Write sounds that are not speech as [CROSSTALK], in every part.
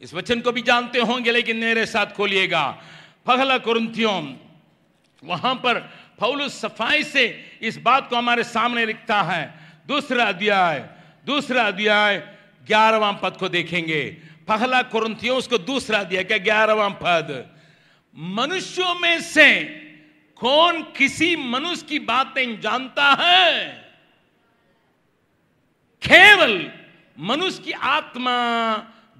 इस वचन को भी जानते होंगे, लेकिन मेरे साथ खोलिएगा। पहला कुरुंथियों, वहाँ पर पौलुस सफ़ाई से इस बात को हमारे सामने लिखता है। दूसरा अध्याय दूसरा अध्याय, ग्यारहवां पद को देखेंगे। पहला कुरुंथियों, उसको दूसरा अध्याय क्या, ग्यारहवां पद। मनुष्यों में से कौन किसी मनुष्य की बातें जानता है? केवल मनुष्य की आत्मा।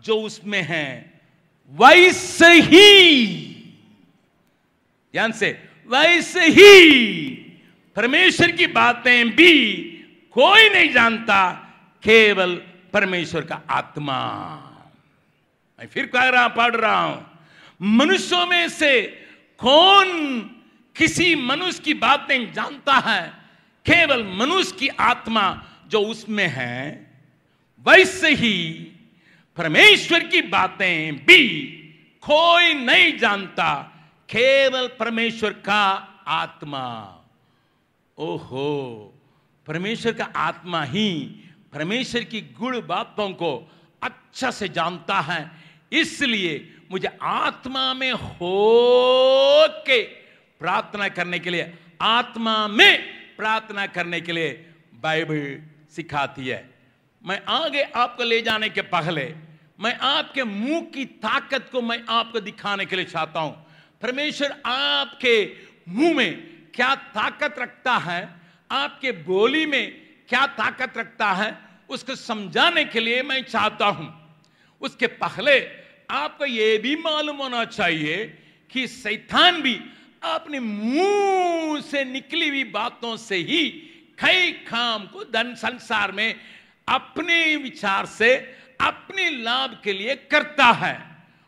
जो उसमें है, वैसे ही, ध्यान से, वैसे ही परमेश्वर की बातें भी कोई नहीं जानता, केवल परमेश्वर का आत्मा। मैं फिर कह रहा, पढ़ रहा हूँ, मनुष्यों में से कौन किसी मनुष्य की बातें जानता है? केवल मनुष्य की आत्मा जो उसमें है, वैसे ही परमेश्वर की बातें भी कोई नहीं जानता, केवल परमेश्वर का आत्मा। ओहो, परमेश्वर का आत्मा ही परमेश्वर की गुण बातों को अच्छा से जानता है। इसलिए मुझे आत्मा में हो के प्रार्थना करने के लिए, आत्मा में प्रार्थना करने के लिए बाइबल सिखाती है। मैं आगे आपको ले जाने के पहले, मैं आपके मुँह की ताकत को मैं आपको दिखाने के लिए चाहता हूँ। परमेश्वर आपके मुँह में क्या ताकत रखता है? आपके बोली में क्या ताकत रखता है? उसको समझाने के लिए मैं चाहता हूँ। उसके पहले आपको यह भी मालूम होना चाहिए कि शैतान भी अपने मुँह से निकली हुई बातों से ही कई काम को धन संसार में अपने विचार से, अपने लाभ के लिए करता है।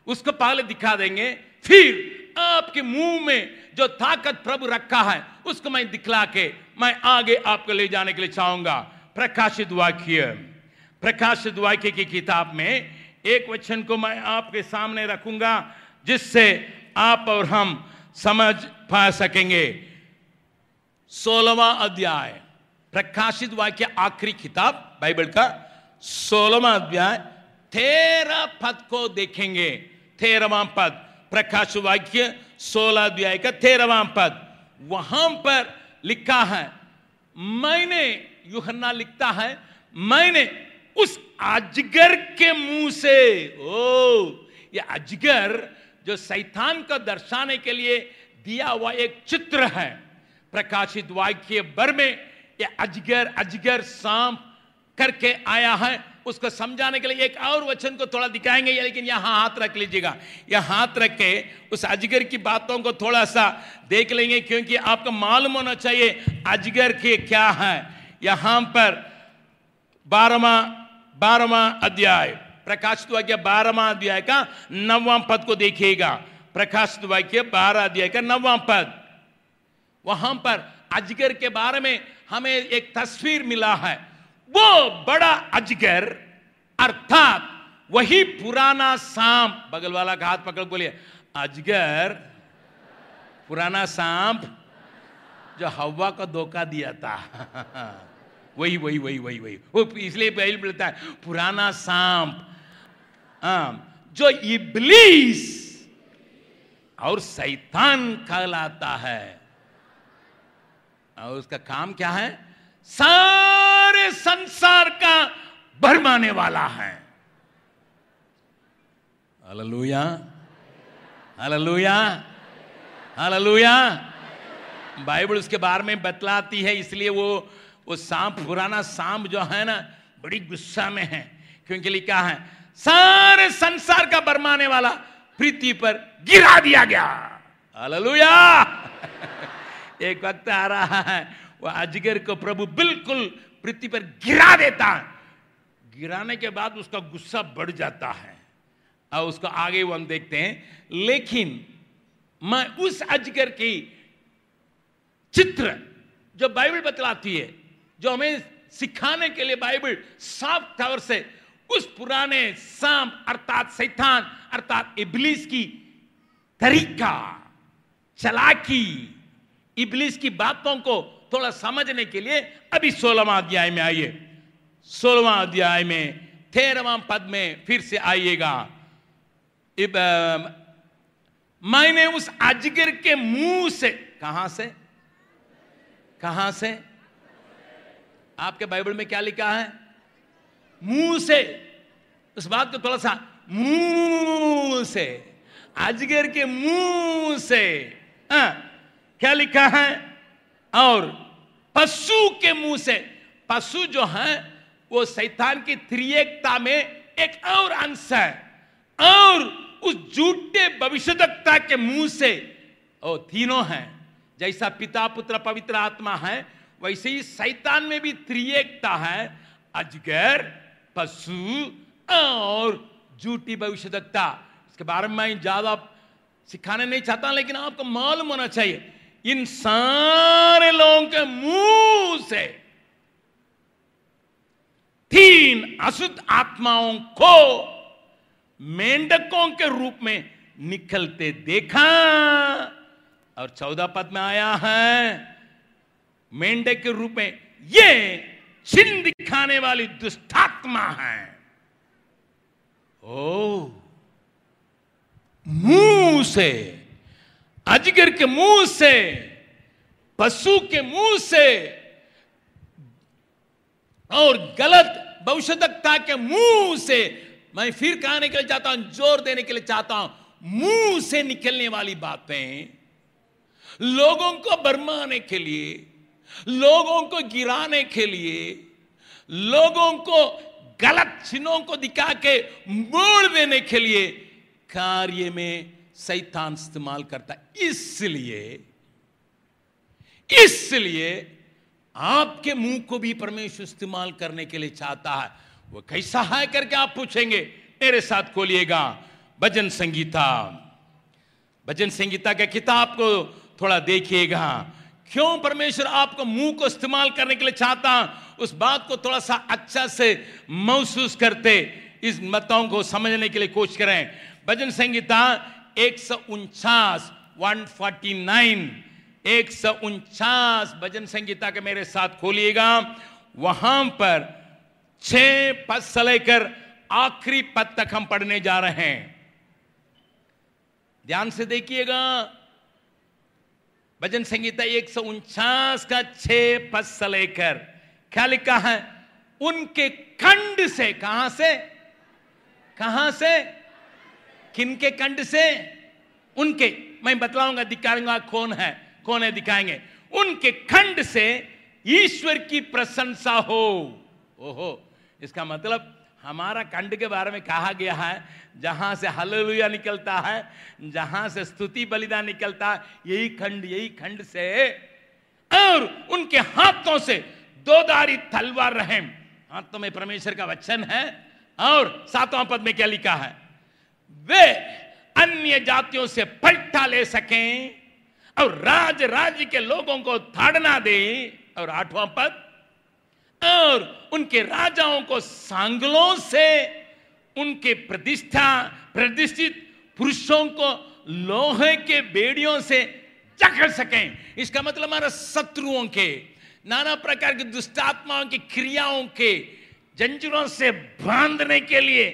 उसको पहले दिखा देंगे, फिर आपके मुँह में जो ताकत प्रभु रखा है, उसको मैं दिखला के, मैं आगे आपको ले जाने के लिए चाहूँगा। प्रकाशित वाक्य। प्रकाशित वाक्य की किताब में एक वचन को मैं आपके सामने रखूँगा, जिससे आप और हम समझ पा सकेंगे। सोलवा अध्याय। प्रकाशित वाक्य आखिरी किताब। बाइबल का सोलवा अध्याय, तेरह पद को देखेंगे। तेरहवा पद, प्रकाश वाक्य सोलह अध्याय का तेरहवा पद। वहाँ पर लिखा है, मैंने, युहन्ना लिखता है, मैंने उस अजगर के मुँह से, ओ, ये अजगर जो शैतान को दर्शाने के लिए दिया हुआ एक चित्र है। प्रकाशित वाक्य बर में, ये अजगर अजगर सांप करके आया है, उसको समझाने के लिए एक और वचन को थोड़ा दिखाएँगे लेकिन यहाँ हाथ रख लीजिएगा। यह हाथ रख के उस अजगर की बातों को थोड़ा सा देख लेंगे, क्योंकि आपको मालूम होना चाहिए अजगर के क्या है। यहाँ पर बारहवा बारहवा अध्याय, प्रकाशित वाक्य बारहवा अध्याय का नववा पद को देखिएगा। प्रकाशित वाक्य बारह अध्याय का नववा पद। वहाँ पर अजगर के बारे में हमें एक तस्वीर मिला है। वो बड़ा अजगर, अर्थात वही पुराना सांप। बगल वाला का हाथ पकड़ बोलिए, अजगर, पुराना सांप जो हवा को धोखा दिया था। [LAUGHS] वही वही वही वही वही। वो इसलिए पहले बोलता है, पुराना सांप। जो इबलीस और शैतान कहलाता है। और उसका काम क्या है? सारे संसार का भरमाने वाला है। हालेलुया। हालेलुया। हालेलुया। बाइबल उसके बारे में बतलाती है, इसलिए वो वो सांप, पुराना सांप जो है ना, बड़ी गुस्सा में है, क्योंकि लिखा है, सारे संसार का बरमाने वाला पृथ्वी पर गिरा दिया गया। हालेलुया। [LAUGHS] एक वक्त आ रहा है वह अजगर को प्रभु बिल्कुल पृथ्वी पर गिरा देता है। गिराने के बाद उसका गुस्सा बढ़ जाता है। और उसको आगे वो हम देखते हैं। लेकिन मैं उस अजगर की चित्र जो बाइबल बतलाती है, जो हमें सिखाने के लिए बाइबल साफ़ तौर से उस पुराने सांप, अर्थात शैतान, अर्थात इबलीस की तरीका, चलाकी, इबलीस की बातों को थोड़ा समझने के लिए अभी सोलहवा अध्याय में आइए। सोलहवा अध्याय में तेरहवा पद में फिर से आइएगा। मैंने उस अजगर के मुँह से कहाँ से? कहाँ से? आपके बाइबल में क्या लिखा है? मुँह से। उस बात को थोड़ा सा मुँह से अजगर के मुँह से। आ, क्या लिखा है? और पशु के मुँह से, पशु जो है, वो शैतान की त्रिएकता में एक और अंश है। और उस झूठे भविष्यवक्ता के मुँह से, ओ, तीनों हैं। जैसा पिता, पुत्र, पवित्र आत्मा है, वैसे ही शैतान में भी त्रिएकता है। अजगर, पशु और झूठी भविष्यवक्ता इसके बारे में मैं ज़्यादा सिखाने नहीं चाहता, लेकिन आपको मालूम होना चाहिए इन सारे लोगों के मुँह से तीन अशुद्ध आत्माओं को मेंढकों के रूप में निकलते देखा। और चौदह पद में आया है मेंढक के रूप में ये चिन्ह दिखाने वाली दुष्टात्मा है। ओ, मुँह से अजगर के मुँह से, पशु के मुँह से, और गलत भविष्यता के मुँह से मैं फिर कहने के लिए चाहता हूँ, ज़ोर देने के लिए चाहता हूँ, मुँह से निकलने वाली बातें, लोगों को बरमाने के लिए, लोगों को गिराने के लिए, लोगों को गलत चिन्हों को दिखा के मोड़ देने के लिए कार्य में सैतान इस्तेमाल करता इसलिए इसलिए आपके मुँह को भी परमेश्वर इस्तेमाल करने के लिए चाहता है। वो कैसा है करके आप पूछेंगे, मेरे साथ खोलिएगा। भजन संगीता। भजन संगीता का किताब को थोड़ा देखिएगा। क्यों परमेश्वर आपको मुँह को इस्तेमाल करने के लिए चाहता? उस बात को थोड़ा सा अच्छा से महसूस करते। इस मतों को समझने के लिए कोशिश करें। भजन संगीता एक सौ उनचास वन फोर्टी नाइन एक सौ उनचास भजन संगीता के मेरे साथ खोलिएगा। वहाँ पर छह पद से लेकर आखिरी पद तक हम पढ़ने जा रहे हैं। ध्यान से देखिएगा, भजन संगीता एक सौ उनचास का छह पद से लेकर, क्या लिखा है? उनके खंड से, कहाँ से? कहाँ से? किनके कंड से? उनके। मैं बतलाऊँगा दिखाऊँगा कौन है कौन है दिखाएँगे उनके खंड से ईश्वर की प्रशंसा हो। ओहो, इसका मतलब हमारा खंड के बारे में कहा गया है, जहाँ से हललुया निकलता है, जहाँ से स्तुति बलिदान निकलता है, यही खंड यही खंड से। और उनके हाथों से दो दारी तलवार रहे हाथों में परमेश्वर का वचन है, और सातवां पद में क्या लिखा है? वे अन्य जातियों से पलटा ले सकें और राज राज्य के लोगों को ताड़ना दे और आठवां पद, और उनके राजाओं को सांगलों से उनके प्रतिष्ठा, प्रतिष्ठित पुरुषों को लोहे के बेड़ियों से जकड़ सकें। इसका मतलब हमारा शत्रुओं के, नाना प्रकार की दुष्टात्माओं की क्रियाओं के जंजीरों से बांधने के लिए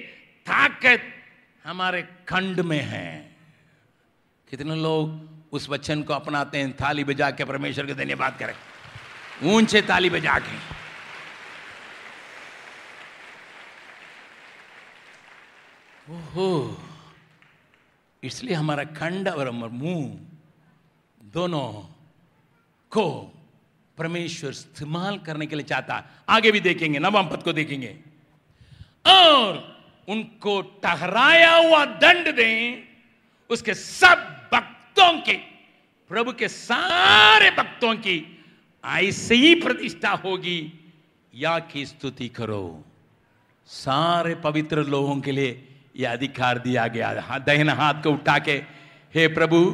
ताकत हमारे खंड में है। कितने लोग उस वचन को अपनाते हैं, थाली बजा के परमेश्वर के धन्यवाद करें। ऊँचे ताली बजा के। ओहो। इसलिए हमारा खंड और हमारा मुँह दोनों को परमेश्वर इस्तेमाल करने के लिए चाहता। आगे भी देखेंगे, नवम पद को देखेंगे। और उनको टहराया हुआ दंड दें, उसके सब भक्तों के, प्रभु के सारे भक्तों की ऐसे ही प्रतिष्ठा होगी। या की स्तुति करो। सारे पवित्र लोगों के लिए यह अधिकार दिया गया। दहन हाथ को उठा के, हे प्रभु,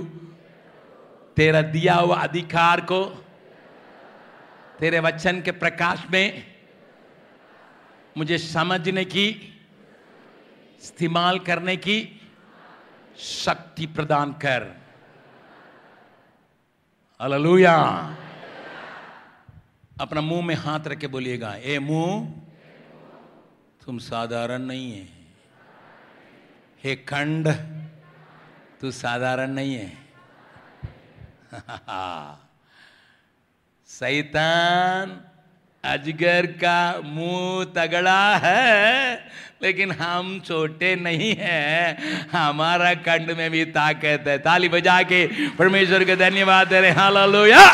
तेरा दिया हुआ अधिकार को तेरे वचन के प्रकाश में मुझे समझने की इस्तेमाल करने की शक्ति प्रदान कर। अललुया अपना मुँह में हाथ रख के बोलिएगा, ए मुँह, तुम साधारण नहीं है। हे खंड, तू साधारण नहीं है। [LAUGHS] सैतान अजगर का मुँह तगड़ा है, लेकिन हम छोटे नहीं हैं। हमारा कंड में भी ताकत है। ताली बजा के परमेश्वर के धन्यवाद दे रहे हालेलुया।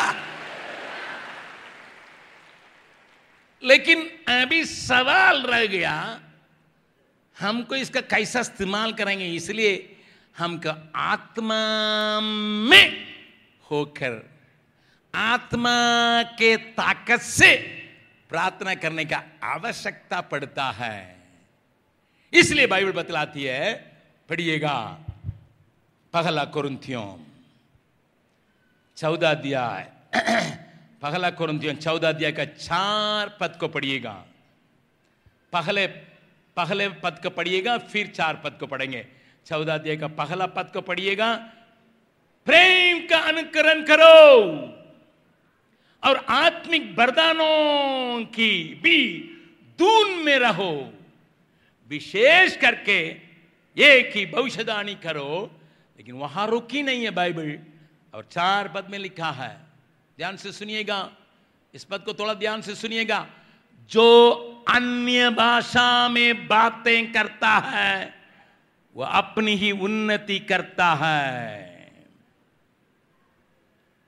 लेकिन अभी सवाल रह गया हमको इसका कैसा इस्तेमाल करेंगे? इसलिए हमको आत्मा में होकर, आत्मा के ताकत से प्रार्थना करने का आवश्यकता पड़ता है। इसलिए बाइबल बतलाती है, पढ़िएगा, पहला कुरुंथियों, चौदह अध्याय, [CLEARS THROAT] पहला कुरुंथियों, चौदह अध्याय का चार पद को पढ़िएगा। पहले पहले पद को पढ़िएगा, फिर चार पद को पढ़ेंगे। चौदह अध्याय का पहला पद को पढ़िएगा, प्रेम का अनुकरण करो। और आत्मिक वरदानों की भी दून में रहो। विशेष करके एक ही भविष्यवाणी करो, लेकिन वहाँ रुकी नहीं है बाइबल। और चार पद में लिखा है, ध्यान से सुनिएगा, इस पद को थोड़ा ध्यान से सुनिएगा, जो अन्य भाषा में बातें करता है, वह अपनी ही उन्नति करता है।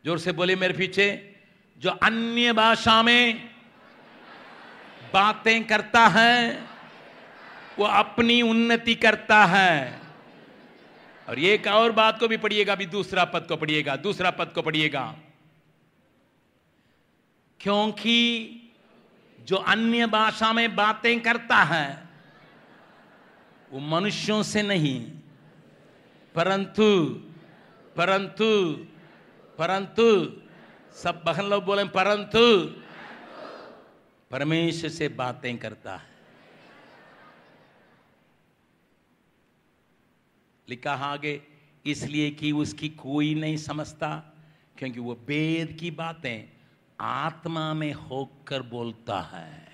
ज़ोर से बोले मेरे पीछे। जो अन्य भाषा में बातें करता है, वो अपनी उन्नति करता है। और एक और बात को भी पढ़िएगा, अभी दूसरा पद को पढ़िएगा, दूसरा पद को पढ़िएगा। क्योंकि जो अन्य भाषा में बातें करता है, वो मनुष्यों से नहीं। परंतु परंतु परंतु सब बहन लोग बोले, परंतु परमेश्वर से बातें करता है। लिखा आगे, इसलिए कि उसकी कोई नहीं समझता, क्योंकि वो वेद की बातें आत्मा में होकर बोलता है।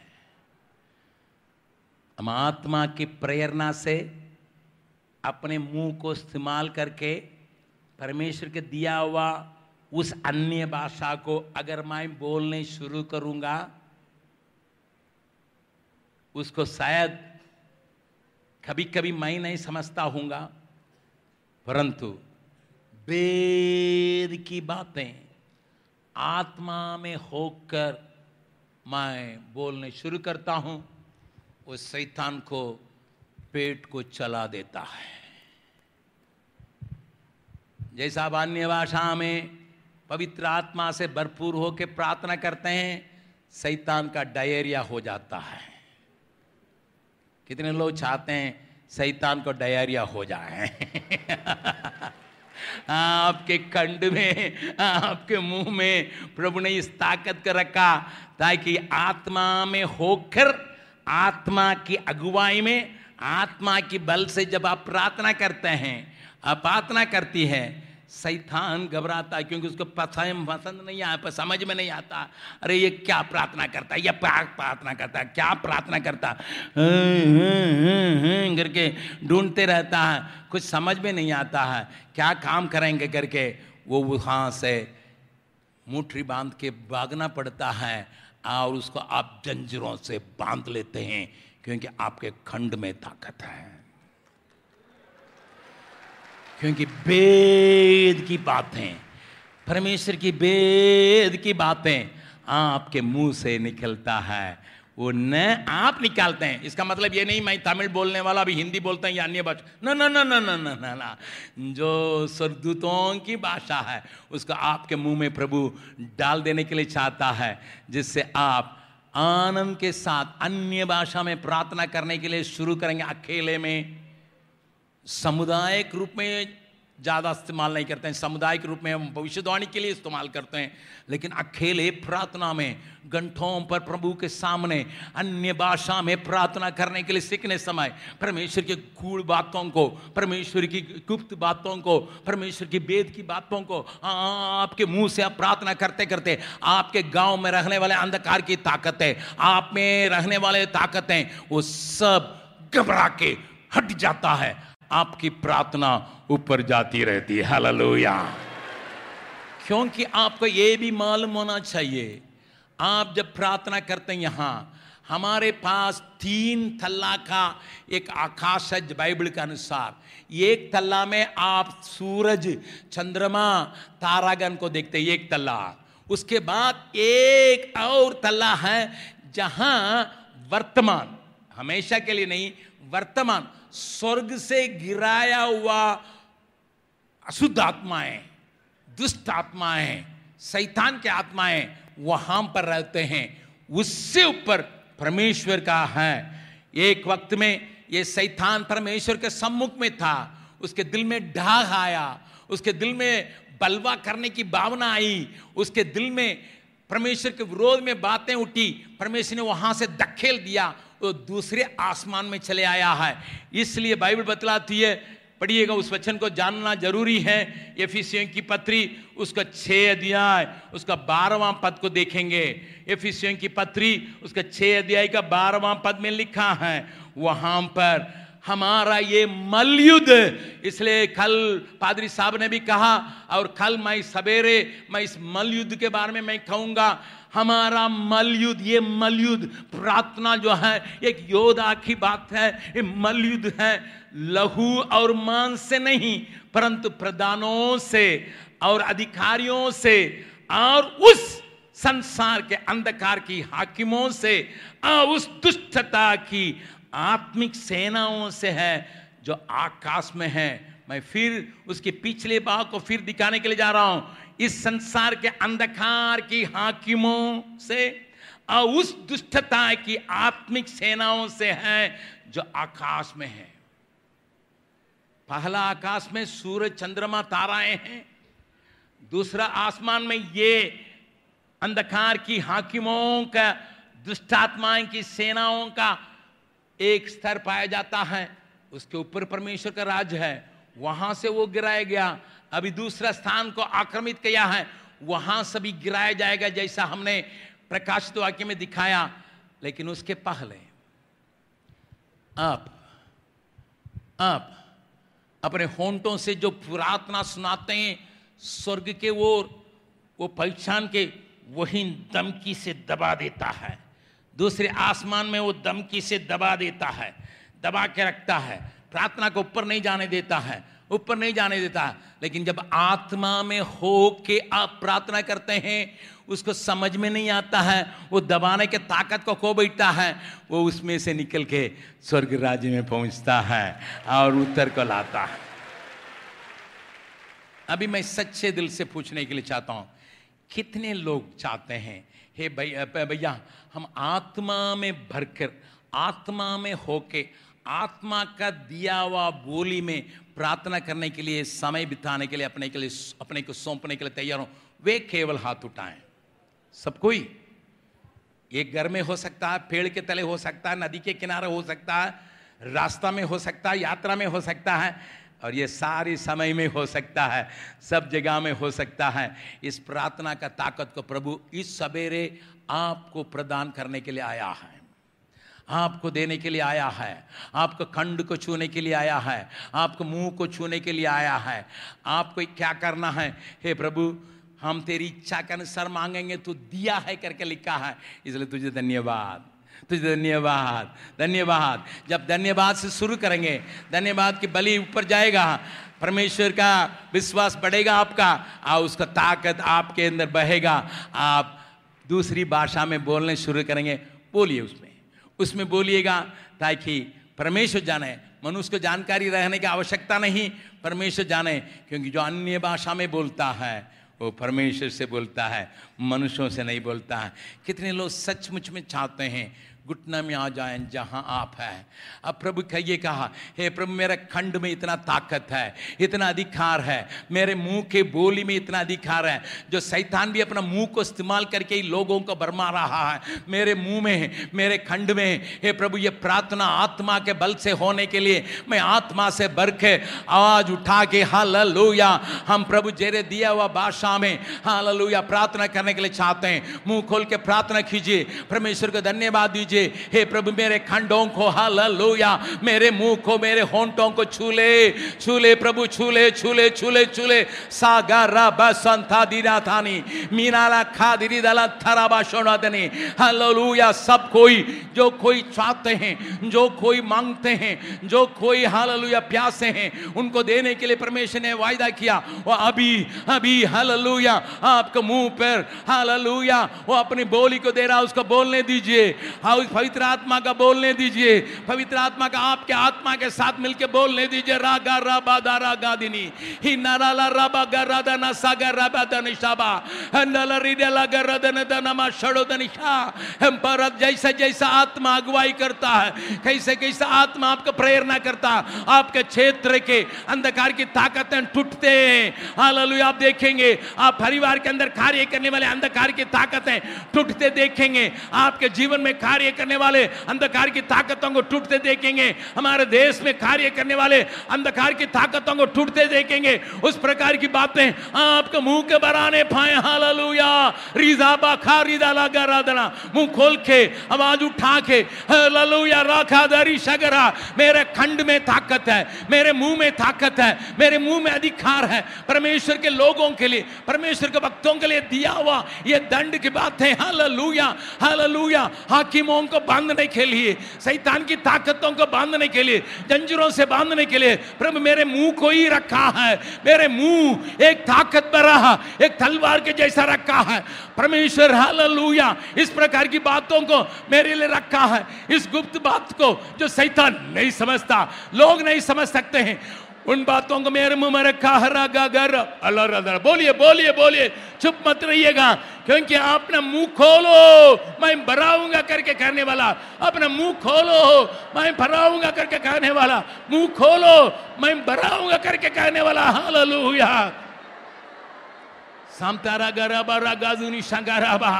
हम आत्मा की प्रेरणा से अपने मुँह को इस्तेमाल करके परमेश्वर के दिया हुआ उस अन्य भाषा को अगर मैं बोलने शुरू करूँगा, उसको शायद कभी कभी मैं नहीं समझता हूँगा। परंतु वेद की बातें आत्मा में होकर मैं बोलने शुरू करता हूँ उस शैतान को पेट को चला देता है। जैसा अन्य भाषा में पवित्र आत्मा से भरपूर होकर प्रार्थना करते हैं शैतान का डायरिया हो जाता है। कितने लोग चाहते हैं शैतान को डायरिया हो जाए? [LAUGHS] आपके कंड में, आपके मुँह में प्रभु ने इस ताकत को रखा ताकि आत्मा में होकर, आत्मा की अगुवाई में, आत्मा की बल से जब आप प्रार्थना करते हैं, आप प्रार्थना करती है सैतान घबराता है क्योंकि उसको पसंद पसंद नहीं आता समझ में नहीं आता, अरे ये क्या प्रार्थना करता है, ये प्रार्थना करता है, क्या प्रार्थना करता है? करके ढूंढते रहता है, कुछ समझ में नहीं आता है, क्या काम करेंगे करके? वो वहाँ से मुठरी बाँध के भागना पड़ता है और उसको आप जंजीरों से बाँध लेते हैं, क्योंकि आपके खंड में ताकत है। क्योंकि वेद की बातें, परमेश्वर की वेद की बातें आपके मुँह से निकलता है। वो न आप निकालते हैं। इसका मतलब ये नहीं, मैं तमिल बोलने वाला भी हिंदी बोलते हैं या अन्य भाषा। न न न न न न न। जो स्वर्गदूतों की भाषा है, उसको आपके मुँह में प्रभु डाल देने के लिए चाहता है, जिससे आप आनंद के साथ अन्य भाषा में प्रार्थना करने के लिए शुरू करेंगे अकेले में। सामुदायिक रूप में ज़्यादा इस्तेमाल नहीं करते हैं। सामुदायिक रूप में हम भविष्यवाणी के लिए इस्तेमाल करते हैं। लेकिन अकेले प्रार्थना में, घंटों पर प्रभु के सामने, अन्य भाषा में प्रार्थना करने के लिए सीखने समय, परमेश्वर के गूढ़ बातों को, परमेश्वर की गुप्त बातों को, परमेश्वर की वेद की बातों को, आपके मुँह से आप प्रार्थना करते करते, आपके गाँव में रहने वाले अंधकार की ताकतें आप में रहने वाले ताकतें वो सब घबरा के हट जाता है। आपकी प्रार्थना ऊपर जाती रहती है। हालेलुया। क्योंकि आपको यह भी मालूम होना चाहिए, आप जब प्रार्थना करते हैं यहाँ, हमारे पास तीन थल्ला का एक आकाश है बाइबल के अनुसार। एक थल्ला में आप सूरज, चंद्रमा तारागन को देखते हैं, एक तल्ला। उसके बाद एक और थल्ला है जहाँ वर्तमान, हमेशा के लिए नहीं, वर्तमान। स्वर्ग से गिराया हुआ अशुद्ध आत्माएँ दुष्ट आत्माएँ शैतान के आत्माएँ वहाँ पर रहते हैं। उससे ऊपर परमेश्वर का है। एक वक्त में ये शैतान परमेश्वर के सम्मुख में था। उसके दिल में ढाह आया। उसके दिल में बलवा करने की भावना आई। उसके दिल में परमेश्वर के विरोध में बातें उठी। परमेश्वर ने वहाँ से धकेल दिया। वो दूसरे आसमान में चले आया है। इसलिए बाइबल बतलाती है, पढ़िएगा, उस वचन को जानना ज़रूरी है। एफिसियों की पत्री, उसका छः अध्याय, उसका बारहवां पद को देखेंगे। एफिसियों की पत्री, उसका छः अध्याय का बारहवां पद में लिखा है, वहाँ पर हमारा ये मलयुद्ध। इसलिए कल पादरी साहब ने भी कहा, और कल मैं सवेरे, मैं इस मलयुद्ध के बारे में मैं कहूँगा, हमारा मलयुद्ध, ये मलयुद्ध प्रार्थना जो है, एक योद्धा की बात है, ये मलयुद्ध है लहू और मांस से नहीं, परंतु प्रदानों से और अधिकारियों से और उस संसार के अंधकार की हाकिमों से उस दुष्टता की आत्मिक सेनाओं से है, जो आकाश में है। मैं फिर उसके पिछले भाग को फिर दिखाने के लिए जा रहा हूँ। इस संसार के अंधकार की हाकिमों से और उस दुष्टता की आत्मिक सेनाओं से है, जो आकाश में है। पहला आकाश में सूरज, चंद्रमा, ताराएँ हैं। दूसरा आसमान में ये अंधकार की हाकिमों का, दुष्टात्माएँ की सेनाओं का एक स्तर पाया जाता है, उसके ऊपर परमेश्वर का राज है, वहाँ से वो गिराया गया, अभी दूसरा स्थान को आक्रमित किया है, वहाँ सभी गिराया जाएगा जैसा हमने प्रकाशित वाक्य में दिखाया, लेकिन उसके पहले, आप आप अपने होंटों से जो पुरातना सुनाते हैं, स्वर्ग के वो वो पहचान के वही दमकी से दबा देता है। दूसरे आसमान में वो दमकी से दबा देता है, दबा के रखता है, प्रार्थना को ऊपर नहीं जाने देता है, ऊपर नहीं जाने देता लेकिन जब आत्मा में हो के आप प्रार्थना करते हैं, उसको समझ में नहीं आता है, वो दबाने के ताकत को खो बैठता है, वो उसमें से निकल के स्वर्ग राज्य में पहुँचता है और उत्तर को लाता है। अभी मैं सच्चे दिल से पूछने के लिए चाहता हूँ, कितने लोग चाहते हैं हे भैया, हम आत्मा में भरकर, आत्मा में होके, आत्मा का दिया हुआ बोली में प्रार्थना करने के लिए, समय बिताने के लिए, अपने के लिए, अपने को सौंपने के लिए तैयार हो। वे केवल हाथ उठाएँ। सब कोई? एक घर में हो सकता है, पेड़ के तले हो सकता है, नदी के किनारे हो सकता है, रास्ता में हो सकता है, यात्रा में हो सकता है और ये सारी समय में हो सकता है, सब जगह में हो सकता है। इस प्रार्थना का ताकत को प्रभु इस सवेरे आपको प्रदान करने के लिए आया है। आपको देने के लिए आया है। आपको खंड को छूने के लिए आया है। आपको मुँह को छूने के लिए आया है। आपको क्या करना है? हे प्रभु, हम तेरी इच्छा के अनुसार मांगेंगे तो दिया है करके लिखा है। इसलिए तुझे धन्यवाद। तुझे धन्यवाद धन्यवाद। जब धन्यवाद से शुरू करेंगे, धन्यवाद की बलि ऊपर जाएगा, परमेश्वर का विश्वास बढ़ेगा आपका और उसका ताकत आपके अंदर बहेगा आप दूसरी भाषा में बोलने शुरू करेंगे, बोलिए उसमें। उसमें बोलिएगा, ताकि परमेश्वर जाने, मनुष्य को जानकारी रहने की आवश्यकता नहीं, परमेश्वर जाने, क्योंकि जो अन्य भाषा में बोलता है, वो परमेश्वर से बोलता है, मनुष्यों से नहीं बोलता है। कितने लोग सचमुच में चाहते हैं घुटना में आ जाए जहाँ आप है। अब प्रभु का ये कहा, हे प्रभु, मेरे खंड में इतना ताकत है, इतना अधिकार है, मेरे मुँह के बोली में इतना अधिकार है, जो शैतान भी अपना मुँह को इस्तेमाल करके ही लोगों को बरमा रहा है, मेरे मुँह में मेरे खंड में हे। प्रभु, ये प्रार्थना आत्मा के बल से होने के लिए मैं आत्मा से के आवाज़ उठा के हाल हम प्रभु जेरे दिया हुआ भाषा में हाल प्रार्थना करने के लिए चाहते हैं। मुँह खोल के प्रार्थना कीजिए, परमेश्वर को धन्यवाद दीजिए दीजिए हे प्रभु, मेरे खंडों को, हालेलुया। मेरे मुँह को, मेरे होंठों को छूले छूले प्रभु छूले छूले छूले छूले सागा रबा संथा दीना थानी। मीनाला खा दिरी दला थराबा शोना दनी। हालेलुया। सब कोई, जो कोई चाहते हैं, जो कोई मांगते हैं, जो कोई, हालेलुया, प्यासे हैं, उनको देने के लिए परमेश्वर ने वायदा किया। वो अभी अभी, हालेलुया, आपके मुँह पर, हालेलुया, वो अपनी बोली को दे रहा उसको बोलने दीजिए। हाँ उस पवित्र आत्मा का बोलने दीजिए। पवित्र आत्मा का आपके आत्मा के साथ मिलके बोलने दीजिए रा गा रा बा दा रा गा दिनी। ही नारा ला रा बा गा, रा, दा, ना, सा, गा रा बा। दा निशाबा हंडला री डे ला, गा, रा, दा, ना दा, ना, मा शड़ो दा निशा हम पर जैसा जैसा आत्मा अगुवाई करता है, कैसे कैसे आत्मा आपको प्रेरणा करता आपके क्षेत्र के अंधकार की ताकतें टूटते हैं। हालेलुया, आप देखेंगे, आप परिवार के अंदर कार्य करने वाले अंधकार की ताकतें टूटते देखेंगे। आपके जीवन में कार्य करने वाले अंधकार की ताकतों को टूटते देखेंगे। हमारे देश में कार्य करने वाले अंधकार की ताकतों को टूटते देखेंगे। उस प्रकार की बातें आपके मुँह के बराने पाए हालेलुया। रिजाबा खा रिदा लगा, राधना। मुँह खोल के, आवाज़ उठा के, हालेलुया, राखा दरी शगरा। मेरे खंड में ताकत है, मेरे मुँह में ताकत है, मेरे मुँह में अधिकार है। परमेश्वर के लोगों के लिए, परमेश्वर के भक्तों के लिए दिया हुआ ये दंड की बात। है हालेलुया हालेलुया। हाकिमों को बांधने के लिए शैतान की ताकतों को बांधने के लिए जंजीरों से बांधने के लिए प्रभु, मेरे मुँह को ही रखा है, मेरे मुँह एक ताकत पर रहा, एक तलवार के जैसा रखा है। परमेश्वर, हालेलुया, इस प्रकार की बातों को मेरे लिए रखा है। इस गुप्त बात को जो सैतान नहीं समझता, लोग नहीं समझ सकते हैं उन बातों को मेरे मुँह में रखा, हरा गा गर अल्लाह बोलिए बोलिए बोलिए, चुप मत रहिएगा, क्योंकि आपने मुँह खोलो, मैं भराऊँगा करके कहने वाला, अपना मुँह खोलो, मैं भराऊँगा करके कहने वाला, मुँह खोलो, मैं भराऊँगा करके कहने वाला हाल हालेलुया। सामतारा गरा बारा गाजुनी शंगारा बा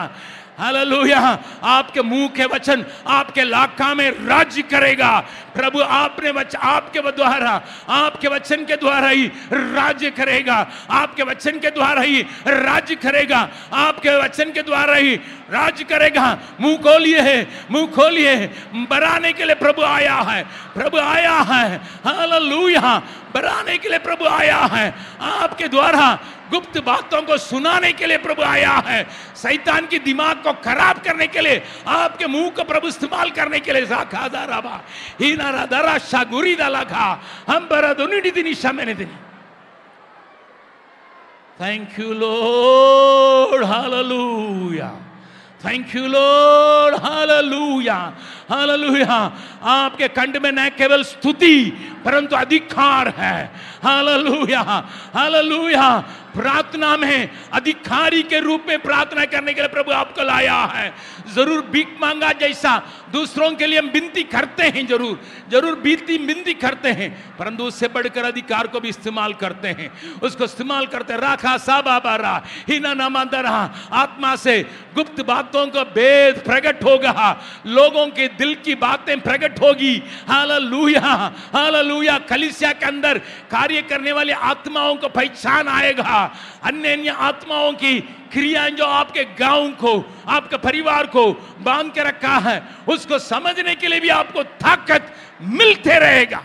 हालेलुया। आपके मुँह के वचन आपके लाका में राज्य करेगा। प्रभु, आपने वचन आपके द्वारा, आपके वचन के द्वारा ही राज्य करेगा। आपके वचन के द्वारा ही राज्य करेगा। आपके वचन के द्वारा ही राज्य करेगा। मुँह खोलिए है, मुँह खोलिए बराने के लिए प्रभु आया है। प्रभु आया है। हालेलुया। बराने के लिए प्रभु आया है। आपके द्वारा गुप्त बातों को सुनाने के लिए प्रभु आया है सैतान की दिमाग को खराब करने के लिए आपके मुँह को प्रभु इस्तेमाल करने के लिए ही दाला खा हम बरा दोनी दिनी Thank you, Lord. Hallelujah. Thank you Lord hallelujah hallelujah. आपके कंठ में न केवल स्तुति, परंतु अधिकार है। हालेलुया। हालेलुया। प्रार्थना में अधिकारी के रूप में प्रार्थना करने के लिए प्रभु आपको लाया है। ज़रूर भीख मांगा जैसा दूसरों के लिए हम विनती करते हैं ज़रूर। ज़रूर बीती विनती करते हैं, परंतु उससे बढ़कर अधिकार को भी इस्तेमाल करते हैं। उसको इस्तेमाल करते राखा साबा बारा, हिना नामा दरा आत्मा से गुप्त बातों का भेद प्रकट होगा। लोगों के दिल की बातें प्रकट होगी। Hallelujah hallelujah. कलिसिया के अंदर कार्य करने वाली आत्माओं को पहचान आएगा। अन्य अन्य आत्माओं की क्रियाएँ जो आपके गाँव को, आपके परिवार को बाँध के रखा है, उसको समझने के लिए भी आपको ताकत मिलते रहेगा।